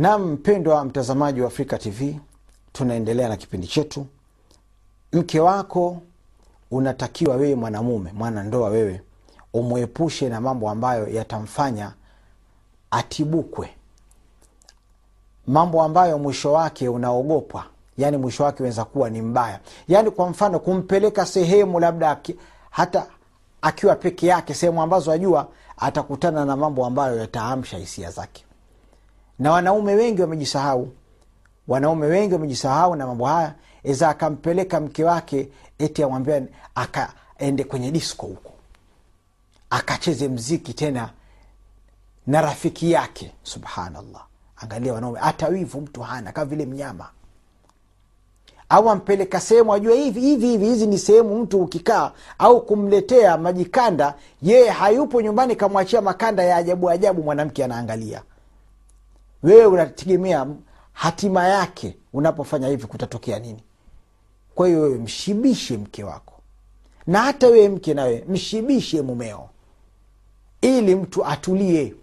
nam mpendwa mtazamaji wa afrika tv tunaendelea na kipindi chetu. Mke wako unatakiwa wewe mwanamume mwana ndoa wewe umwepushe na mambo ambayo yatamfanya atibukwe. Mambo ambayo mwisho wake unaogopwa yaani mwisho wake unaweza kuwa ni mbaya. Yaani kwa mfano kumpeleka sehemu labda hata akiwa peke yake sehemu ambazo ajua atakutana na mambo ambayo yataamsha hisia zake na wanaume wengi wamejisahau. Wanaume wengi wamejisahau na mambo haya. Eza akampeleka mke wake eti amwambia akaende kwenye disco huko. Akacheze mziki tena na rafiki yake. Subhanallah. Angalia wanaume. Hata mtu hana kama vile mnyama. Au ampeleka sehemu ajue hivi hivi hivi hizi ni sehemu mtu ukikaa au kumletea majikanda yeye hayupo nyumbani kamwachia makanda ya ajabu ajabu mwanamke anaangalia wewe unategemea hatima yake unapofanya hivi kutatokea nini? Kwa hiyo wewe mshibishe mke wako. Na hata wewe mke nawe mshibishe mumeo. Ili mtu atulie.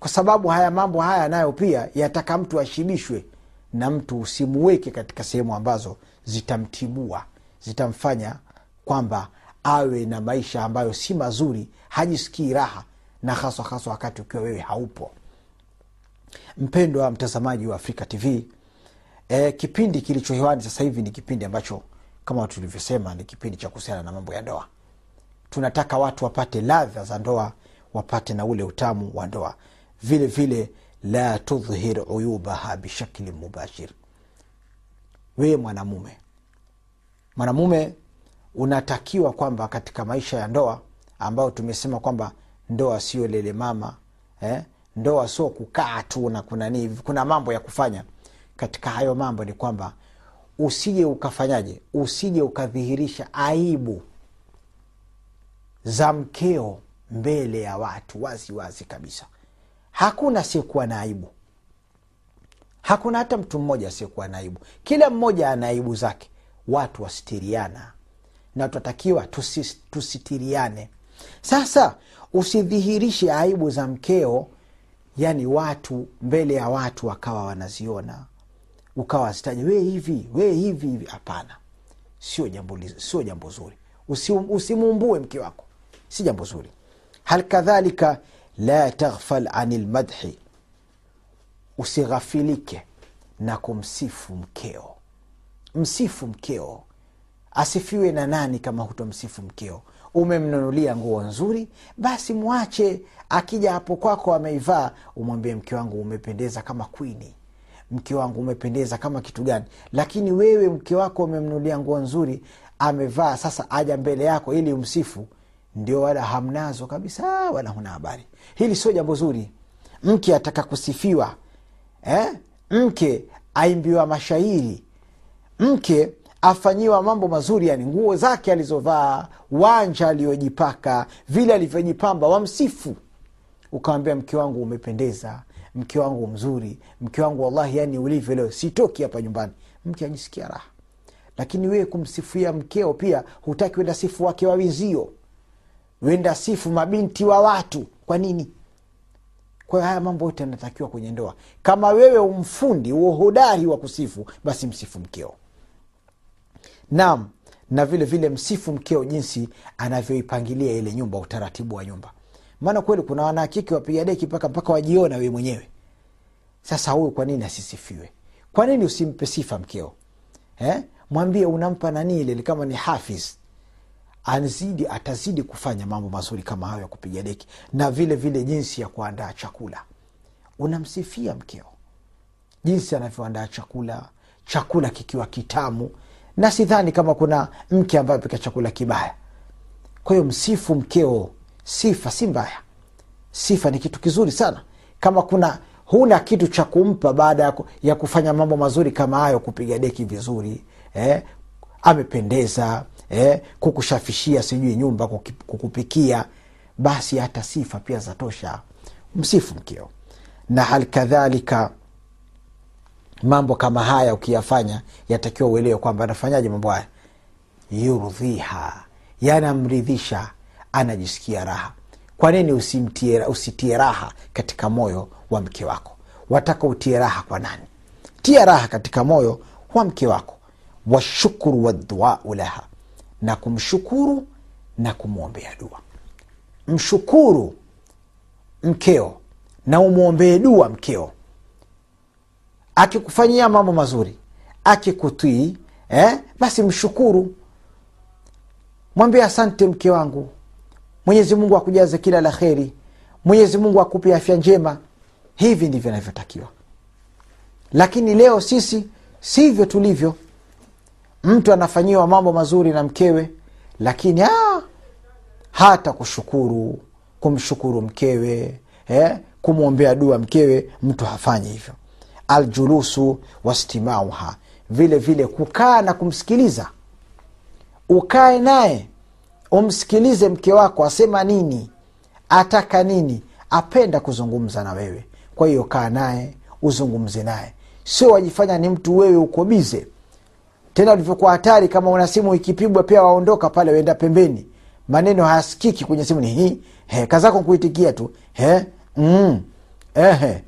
Kwa sababu haya mambo haya nayo pia yataka mtu ashibishwe na mtu usimuweke katika sehemu ambazo zitamtibua zitamfanya kwamba awe na maisha ambayo si mazuri hajisikii raha na haswa haswa wakati ukiwa wewe haupo mpendwa mtazamaji wa afrika tv e, kipindi kilicho hewani sasa hivi ni kipindi ambacho kama tulivyosema ni kipindi cha kuhusiana na mambo ya ndoa tunataka watu wapate ladha za ndoa wapate na ule utamu wa ndoa vile vile la tudhhir uyubaha bishakli mubashir wewe mwanamume mwanamume unatakiwa kwamba katika maisha ya ndoa ambayo tumesema kwamba ndoa sio lele mama eh? Ndoa sio kukaa tu na kuna nini kuna mambo ya kufanya. Katika hayo mambo ni kwamba usije ukafanyaje usije ukadhihirisha aibu za mkeo mbele ya watu wazi wazi kabisa. Hakuna asiyekuwa na aibu. Hakuna hata mtu mmoja asiyekuwa na aibu. Kila mmoja ana aibu zake. Watu wasitiriana na tunatakiwa tusi, tusitiriane. Sasa usidhihirishe aibu za mkeo yani watu mbele ya watu wakawa wanaziona. Ukawa wazitaja wee hivi wee hivi hivi. Hapana. Sio jambo sio jambo zuri. Usimuumbue mke wako. Si jambo zuri. Hal kadhalika la taghfal ani lmadhi usighafilike na kumsifu mkeo. Msifu mkeo. Asifiwe na nani kama hutomsifu mkeo umemnunulia nguo nzuri basi mwache akija hapo kwako ameivaa umwambie mke wangu umependeza kama kwini mke wangu umependeza kama kitu gani? Lakini wewe mke wako umemnunulia nguo nzuri amevaa sasa aja mbele yako ili umsifu ndio wala hamnazo kabisa wala huna habari. Hili sio jambo zuri. Mke ataka kusifiwa eh? mke aimbiwa mashairi. Mke afanyiwa mambo mazuri yani nguo zake alizovaa wanja aliyojipaka vile alivyojipamba wamsifu. Ukawambia mke wangu umependeza mke wangu mzuri mke wangu wallahi yani ulivyo leo sitoki hapa nyumbani. Mke ajisikia raha. Lakini wewe kumsifia mkeo pia hutaki wenda sifu wake wawinzio wenda sifu mabinti wa watu. Kwa nini? Kwa haya mambo yote yanatakiwa kwenye ndoa. Kama wewe umfundi uohodari wa kusifu basi msifu mkeo naam na vile vile msifu mkeo jinsi anavyoipangilia ile nyumba utaratibu wa nyumba. Maana kweli kuna wanahakiki wapiga deki mpaka mpaka wajiona we mwenyewe. Sasa huyu kwa nini asisifiwe? Kwa nini usimpe sifa mkeo? Eh? mwambie unampa nani ile kama ni hafiz. Anzidi atazidi kufanya mambo mazuri kama hayo ya kupiga deki na vile vile jinsi ya kuandaa chakula. Unamsifia mkeo. Jinsi anavyoandaa chakula chakula kikiwa kitamu na sidhani kama kuna mke ambaye apika chakula kibaya. Kwa hiyo msifu mkeo sifa si mbaya. Sifa ni kitu kizuri sana. Kama kuna huna kitu cha kumpa baada ya, ya kufanya mambo mazuri kama hayo kupiga deki vizuri eh, amependeza eh, kukushafishia sijui nyumba kukupikia basi hata sifa pia zatosha msifu mkeo. Na hali kadhalika mambo kama haya ukiyafanya yatakiwa uelewe kwamba anafanyaje mambo haya. Yurdhiha yanamridhisha anajisikia raha. Kwa nini usitie raha katika moyo wa mke wako? Wataka utie raha kwa nani? Tia raha katika moyo wa mke wako. Washukuru wadhuau laha na kumshukuru na kumwombea dua. Mshukuru mkeo na umwombee dua mkeo akikufanyia mambo mazuri akikutii eh, basi mshukuru. Mwambie asante mke wangu. Mwenyezi mungu akujaze kila la kheri. Mwenyezi mungu akupe afya njema. Hivi ndivyo inavyotakiwa lakini leo sisi sivyo tulivyo. Mtu anafanyiwa mambo mazuri na mkewe lakini aa, hata kushukuru kumshukuru mkewe eh, kumwombea dua mkewe mtu hafanyi hivyo aljulusu wastimauha vile vile kukaa na kumsikiliza. Ukae naye umsikilize mke wako asema nini ataka nini apenda kuzungumza na wewe. Kwa hiyo kaa naye uzungumze naye. Sio wajifanya ni mtu wewe uko bize tena ulivyokuwa hatari kama una simu ikipigwa pia waondoka pale wenda pembeni. Maneno hayasikiki kwenye simu ni hii he, kazako kuitikia tu he, mm, ehe,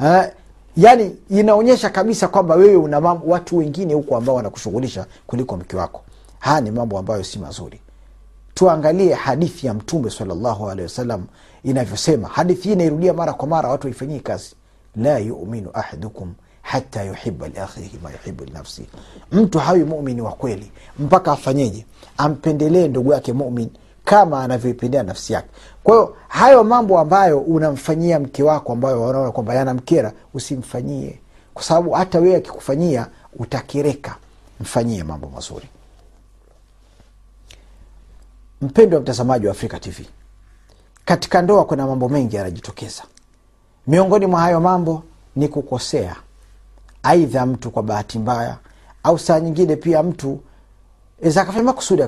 eh, yani inaonyesha kabisa kwamba wewe una mambo, watu wengine huko ambao wanakushughulisha kuliko mke wako. Haya ni mambo ambayo si mazuri. Tuangalie hadithi ya mtume salllahu alehi wasallam inavyosema. Hadithi hii inairudia mara kwa mara watu waifanyie kazi. La yuminu ahadukum hata yuhiba liakhihi ma yuhibu linafsihi mtu hawi mumini wa kweli mpaka afanyeje? Ampendelee ndugu yake mumin kama anavyoipendea nafsi yake. Kwa hiyo hayo mambo ambayo unamfanyia mke wako ambayo wanaona kwamba yanamkera usimfanyie. Kwa sababu hata wewe akikufanyia utakereka. Mfanyie mambo mazuri. Mpendo wa mtazamaji wa afrika tv katika ndoa kuna mambo mengi yanajitokeza. Miongoni mwa hayo mambo ni kukosea. Aidha mtu kwa bahati mbaya au saa nyingine pia mtu akafanya makusudi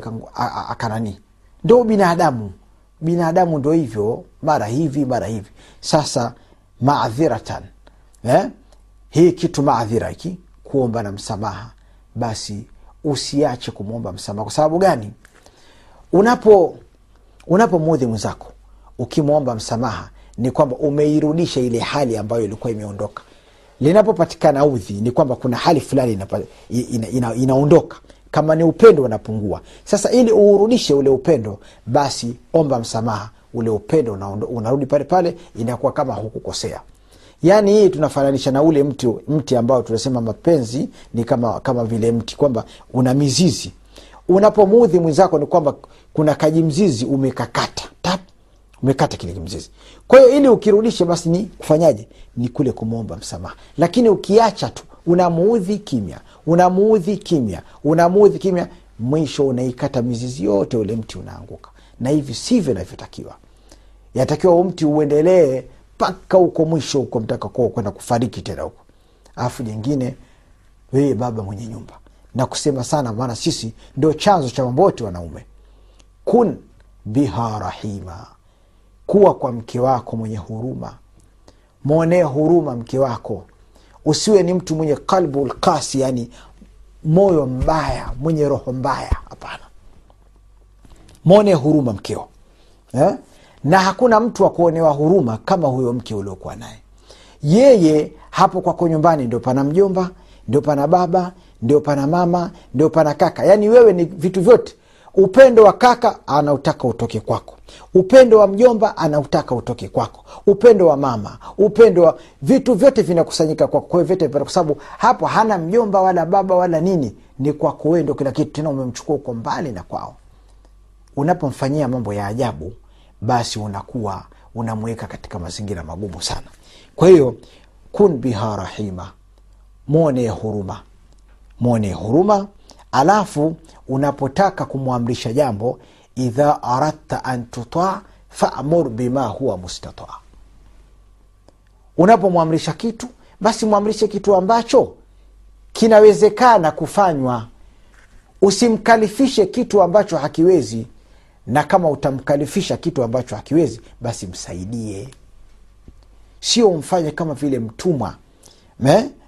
akanani ndo binadamu. Binadamu ndo hivyo. Mara hivi mara hivi. Sasa maadhiratan eh? hii kitu maadhira hiki kuomba na msamaha. Basi usiache kumwomba msamaha. Kwa sababu gani? Unapo unapomudhi mwenzako ukimwomba msamaha ni kwamba umeirudisha ile hali ambayo ilikuwa imeondoka. Linapopatikana udhi ni kwamba kuna hali fulani inaondoka ina, ina, ina kama ni upendo unapungua. Sasa ili uurudishe ule upendo basi omba msamaha. Ule upendo unarudi pale pale inakuwa kama hukukosea. Yaani hii tunafananisha na ule mti mti ambao tunasema mapenzi ni kama kama vile mti kwamba una mizizi. Unapomuudhi mwenzako ni kwamba kuna kajimzizi umekakata. Tap umekata kile kimzizi. Kwa hiyo ili ukirudishe basi ni kufanyaje? Ni kule kumwomba msamaha. Lakini ukiacha tu unamuudhi kimya unamuudhi kimya unamuudhi kimya mwisho unaikata mizizi yote ule mti unaanguka. Na hivi sivyo inavyotakiwa. Yatakiwa mti uendelee mpaka huko mwisho huko mtaka kwenda kufariki tena huko. Alafu jingine wewe baba mwenye nyumba. Na kusema sana maana sisi ndio chanzo cha mambo yote wanaume. Kun biha rahima. Kuwa kwa mke wako mwenye huruma. Mwonee huruma mke wako usiwe ni mtu mwenye kalbu lkasi yani moyo mbaya mwenye roho mbaya. Hapana. Mwone huruma mkeo eh? na hakuna mtu wa kuonewa huruma kama huyo mke uliokuwa naye. Yeye hapo kwako nyumbani ndio pana mjomba ndio pana baba ndio pana mama ndio pana kaka. Yaani wewe ni vitu vyote upendo wa kaka anautaka utoke kwako. Upendo wa mjomba anautaka utoke kwako. Upendo wa mama upendo wa vitu vyote vinakusanyika kwako. Kwa vyote kwa sababu hapo hana mjomba wala baba wala nini. Ni kwako wewe ndo kila kitu tena umemchukua uko mbali na kwao. Unapomfanyia mambo ya ajabu basi unakuwa unamweka katika mazingira magumu sana. Kwa hiyo kun biha rahima mwonee huruma. Mwonee huruma alafu unapotaka kumwamrisha jambo idha aradta an tutaa famur bima huwa mustataa unapomwamrisha kitu basi mwamrishe kitu ambacho kinawezekana kufanywa. Usimkalifishe kitu ambacho hakiwezi na kama utamkalifisha kitu ambacho hakiwezi basi msaidie. Sio umfanye kama vile mtumwa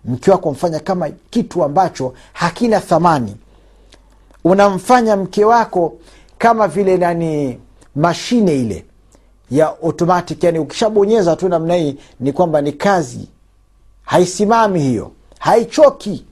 mke wako mfanya kama kitu ambacho hakina thamani unamfanya mke wako kama vile nani mashine ile ya automatic. Yani ukishabonyeza tu namna hii ni kwamba ni kazi. Haisimami hiyo. Haichoki.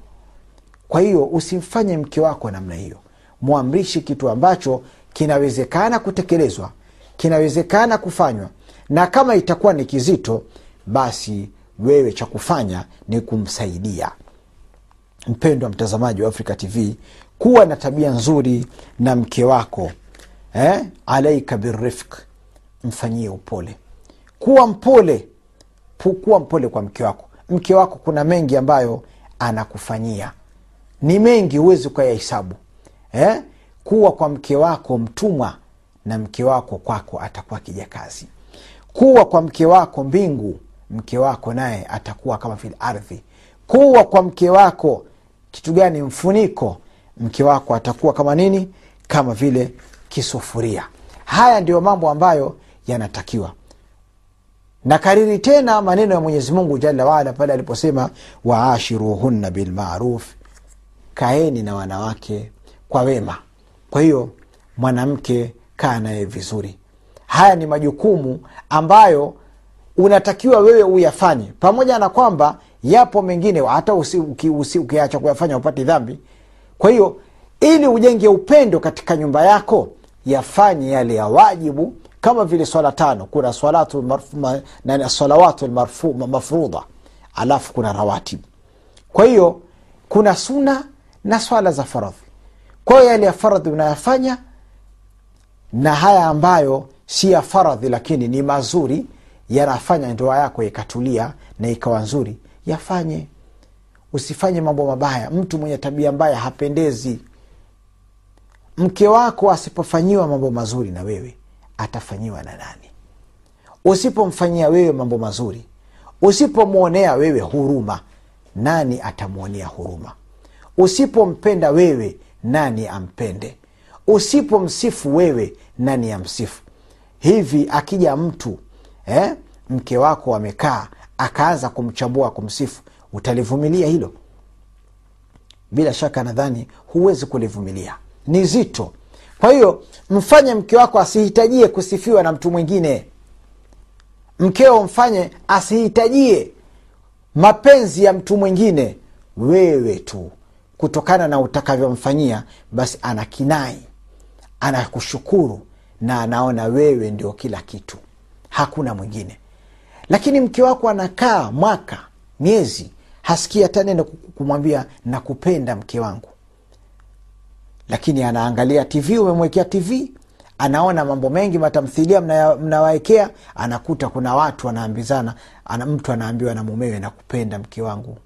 Kwa hiyo usimfanye mke wako namna hiyo. Mwamrishi kitu ambacho kinawezekana kutekelezwa kinawezekana kufanywa na kama itakuwa ni kizito basi wewe cha kufanya ni kumsaidia. Mpendwa mtazamaji wa africa tv kuwa na tabia nzuri na mke wako eh? alaika birifq mfanyie upole. Kuwa mpole kuwa mpole kwa mke wako. Mke wako kuna mengi ambayo anakufanyia. Ni mengi huwezi ukayahesabu eh? kuwa kwa mke wako mtumwa na mke wako kwako atakuwa kijakazi kuwa kwa mke wako mbingu mke wako naye atakuwa kama vile ardhi. Kuwa kwa mke wako kitu gani? Mfuniko mke wako atakuwa kama nini? Kama vile kisufuria. Haya ndiyo mambo ambayo yanatakiwa. Na kariri tena maneno ya mwenyezi mungu jalla waala pale aliposema waashiruhunna bilmaruf kaeni na wanawake kwa wema. Kwa hiyo mwanamke kaa naye vizuri. Haya ni majukumu ambayo unatakiwa wewe uyafanye. Pamoja na kwamba yapo mengine hata ukiacha kuyafanya upate dhambi kwa hiyo ili ujenge upendo katika nyumba yako yafanye yale ya wajibu kama vile swala tano. Kuna salawatu mafrudha. Alafu kuna rawatibu kwa hiyo kuna suna na swala za faradhi. Kwa hiyo yale ya faradhi unayafanya na haya ambayo si ya faradhi lakini ni mazuri yanafanya ndoa yako ikatulia na ikawa nzuri yafanye usifanye mambo mabaya. Mtu mwenye tabia mbaya hapendezi. Mke wako asipofanyiwa mambo mazuri na wewe atafanyiwa na nani? Usipomfanyia wewe mambo mazuri usipomwonea wewe huruma nani atamwonea huruma? Usipompenda wewe nani ampende? Usipomsifu wewe nani amsifu? Hivi akija mtu eh, mke wako amekaa akaanza kumchambua kumsifu utalivumilia hilo? Bila shaka nadhani huwezi kulivumilia. Ni zito. Kwa hiyo mfanye mke wako asihitajie kusifiwa na mtu mwingine. Mkeo mfanye asihitajie mapenzi ya mtu mwingine. Wewe tu. Kutokana na utakavyomfanyia basi anakinai anakushukuru na anaona wewe ndio kila kitu. Hakuna mwingine. Lakini mke wako anakaa mwaka miezi hasikii hata neno kumwambia nakupenda mke wangu. Lakini anaangalia tv umemwekea tv anaona mambo mengi matamthilia mnawaekea mna anakuta kuna watu wanaambizana ana, mtu anaambiwa na mumewe nakupenda mke wangu.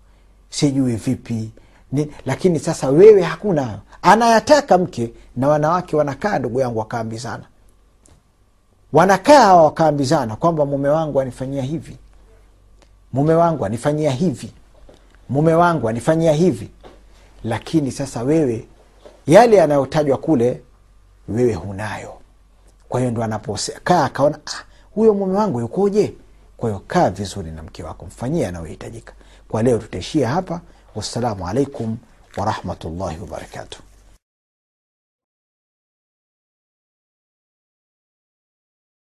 Sijui vipi. Ni, lakini sasa wewe hakuna. Anayataka mke na wanawake wanakaa ndugu yangu wakaambizana. Wanakaa wakaambizana kwamba mume wangu anifanyia hivi. Mume wangu anifanyia hivi mume wangu anifanyia hivi lakini sasa wewe yale yanayotajwa kule wewe hunayo. Kwa hiyo ndo anapokaa akaona ah, huyo mume wangu yukoje? Kwa hiyo kaa vizuri na mke wako mfanyie anayohitajika kwa leo tutaishia hapa. Wassalamu alaikum warahmatullahi wabarakatuh